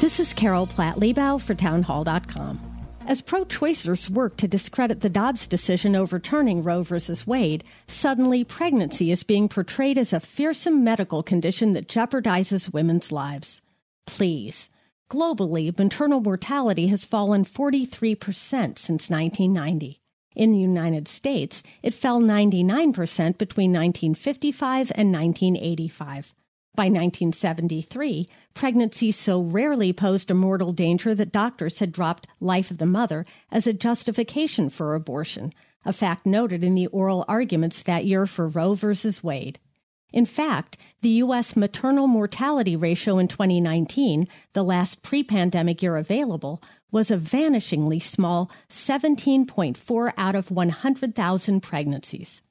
This is Carol Platt Liebau for Townhall.com. As pro choicers work to discredit the Dobbs decision overturning Roe v. Wade, suddenly pregnancy is being portrayed as a fearsome medical condition that jeopardizes women's lives. Please. Globally, maternal mortality has fallen 43% since 1990. In the United States, it fell 99% between 1955 and 1985. By 1973, pregnancy so rarely posed a mortal danger that doctors had dropped life of the mother as a justification for abortion, a fact noted in the oral arguments that year for Roe v. Wade. In fact, the U.S. maternal mortality ratio in 2019, the last pre pandemic year available, was a vanishingly small 17.4 out of 100,000 pregnancies.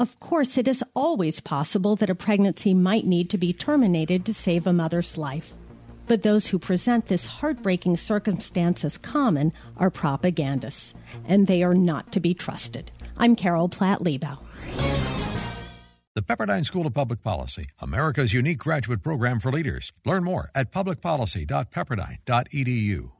Of course, it is always possible that a pregnancy might need to be terminated to save a mother's life. But those who present this heartbreaking circumstance as common are propagandists, and they are not to be trusted. I'm Carol Platt Liebau. The Pepperdine School of Public Policy, America's unique graduate program for leaders. Learn more at publicpolicy.pepperdine.edu.